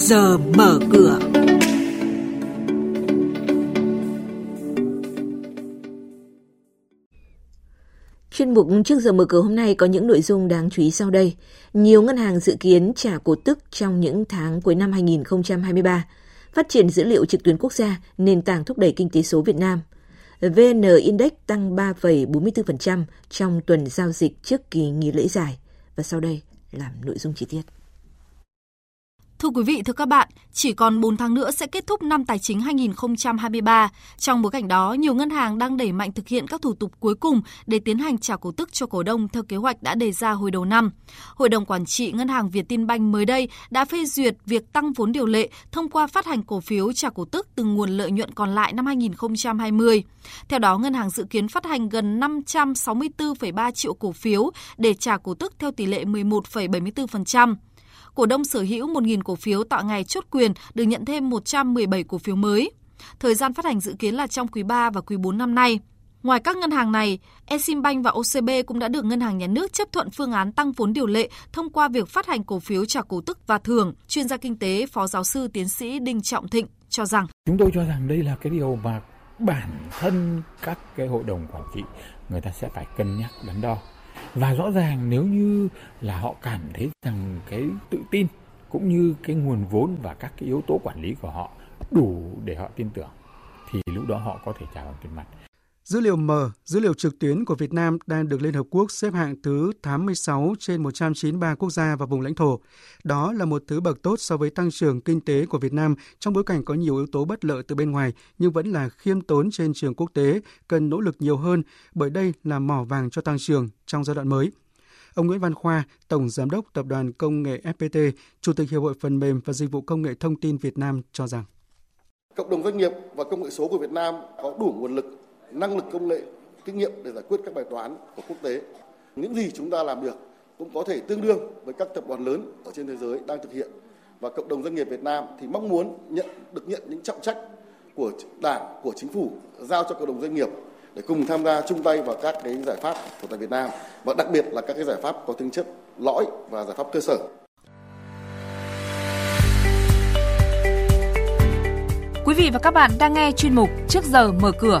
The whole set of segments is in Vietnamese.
giờ mở cửa. Chuyên mục trước giờ mở cửa hôm nay có những nội dung đáng chú ý sau đây. Nhiều ngân hàng dự kiến trả cổ tức trong những tháng cuối năm 2023. Phát triển dữ liệu trực tuyến quốc gia, nền tảng thúc đẩy kinh tế số Việt Nam. VN Index tăng 3,44% trong tuần giao dịch trước kỳ nghỉ lễ dài. Và sau đây là nội dung chi tiết. Thưa quý vị, thưa các bạn, chỉ còn 4 tháng nữa sẽ kết thúc năm tài chính 2023. Trong bối cảnh đó, nhiều ngân hàng đang đẩy mạnh thực hiện các thủ tục cuối cùng để tiến hành trả cổ tức cho cổ đông theo kế hoạch đã đề ra hồi đầu năm. Hội đồng quản trị Ngân hàng Việt Tin Banh mới đây đã phê duyệt việc tăng vốn điều lệ thông qua phát hành cổ phiếu trả cổ tức từ nguồn lợi nhuận còn lại năm 2020. Theo đó, ngân hàng dự kiến phát hành gần 564,3 triệu cổ phiếu để trả cổ tức theo tỷ lệ 11,74% cổ đông sở hữu 1.000 cổ phiếu tạo ngày chốt quyền được nhận thêm 117 cổ phiếu mới. Thời gian phát hành dự kiến là trong quý 3 và quý 4 năm nay. Ngoài các ngân hàng này, Eximbank và OCB cũng đã được Ngân hàng Nhà nước chấp thuận phương án tăng vốn điều lệ thông qua việc phát hành cổ phiếu trả cổ tức và thưởng. Chuyên gia kinh tế Phó Giáo sư Tiến sĩ Đinh Trọng Thịnh cho rằng Chúng tôi cho rằng đây là cái điều mà bản thân các cái hội đồng quản trị người ta sẽ phải cân nhắc đắn đo và rõ ràng nếu như là họ cảm thấy rằng cái tự tin cũng như cái nguồn vốn và các cái yếu tố quản lý của họ đủ để họ tin tưởng, thì lúc đó họ có thể trả bằng tiền mặt. Dữ liệu mở, dữ liệu trực tuyến của Việt Nam đang được Liên Hợp Quốc xếp hạng thứ 86 trên 193 quốc gia và vùng lãnh thổ. Đó là một thứ bậc tốt so với tăng trưởng kinh tế của Việt Nam trong bối cảnh có nhiều yếu tố bất lợi từ bên ngoài nhưng vẫn là khiêm tốn trên trường quốc tế, cần nỗ lực nhiều hơn bởi đây là mỏ vàng cho tăng trưởng trong giai đoạn mới. Ông Nguyễn Văn Khoa, Tổng Giám đốc Tập đoàn Công nghệ FPT, Chủ tịch Hiệp hội Phần mềm và Dịch vụ Công nghệ Thông tin Việt Nam cho rằng Cộng đồng doanh nghiệp và công nghệ số của Việt Nam có đủ nguồn lực năng lực công nghệ, kinh nghiệm để giải quyết các bài toán của quốc tế. Những gì chúng ta làm được cũng có thể tương đương với các tập đoàn lớn ở trên thế giới đang thực hiện và cộng đồng doanh nghiệp Việt Nam thì mong muốn nhận được nhận những trọng trách của Đảng, của chính phủ giao cho cộng đồng doanh nghiệp để cùng tham gia chung tay vào các cái giải pháp của tại Việt Nam và đặc biệt là các cái giải pháp có tính chất lõi và giải pháp cơ sở. Quý vị và các bạn đang nghe chuyên mục Trước giờ mở cửa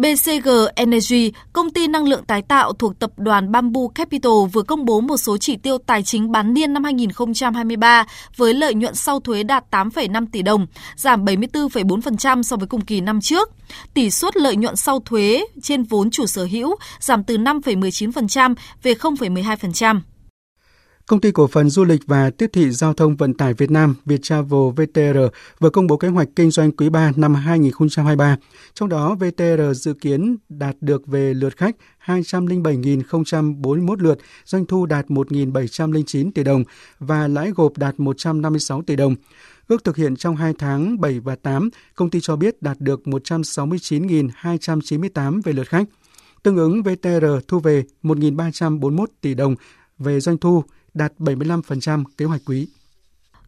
BCG Energy, công ty năng lượng tái tạo thuộc tập đoàn Bamboo Capital vừa công bố một số chỉ tiêu tài chính bán niên năm 2023 với lợi nhuận sau thuế đạt 8,5 tỷ đồng, giảm 74,4% so với cùng kỳ năm trước. Tỷ suất lợi nhuận sau thuế trên vốn chủ sở hữu giảm từ 5,19% về 0,12%. Công ty cổ phần du lịch và tiếp thị giao thông vận tải Việt Nam Viettravel VTR vừa công bố kế hoạch kinh doanh quý 3 năm 2023. Trong đó, VTR dự kiến đạt được về lượt khách 207.041 lượt, doanh thu đạt 1.709 tỷ đồng và lãi gộp đạt 156 tỷ đồng. Ước thực hiện trong 2 tháng 7 và 8, công ty cho biết đạt được 169.298 về lượt khách. Tương ứng VTR thu về 1.341 tỷ đồng về doanh thu, đạt 75% kế hoạch quý.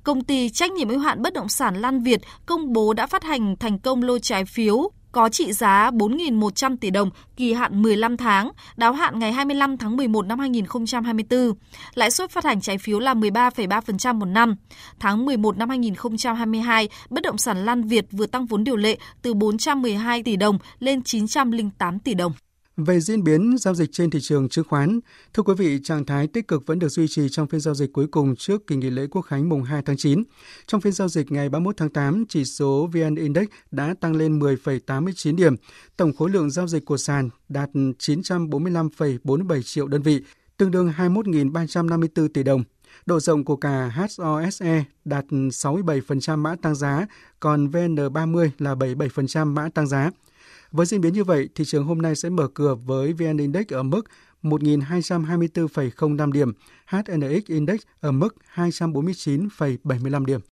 Công ty trách nhiệm hữu hạn bất động sản Lan Việt công bố đã phát hành thành công lô trái phiếu có trị giá 4.100 tỷ đồng, kỳ hạn 15 tháng, đáo hạn ngày 25 tháng 11 năm 2024. Lãi suất phát hành trái phiếu là 13,3% một năm. Tháng 11 năm 2022, bất động sản Lan Việt vừa tăng vốn điều lệ từ 412 tỷ đồng lên 908 tỷ đồng. Về diễn biến giao dịch trên thị trường chứng khoán, thưa quý vị, trạng thái tích cực vẫn được duy trì trong phiên giao dịch cuối cùng trước kỳ nghỉ lễ Quốc khánh mùng 2 tháng 9. Trong phiên giao dịch ngày 31 tháng 8, chỉ số VN Index đã tăng lên 10,89 điểm. Tổng khối lượng giao dịch của sàn đạt 945,47 triệu đơn vị, tương đương 21.354 tỷ đồng. Độ rộng của cả HOSE đạt 67% mã tăng giá, còn VN30 là 77% mã tăng giá. Với diễn biến như vậy, thị trường hôm nay sẽ mở cửa với VN Index ở mức 1.224,05 điểm, HNX Index ở mức 249,75 điểm.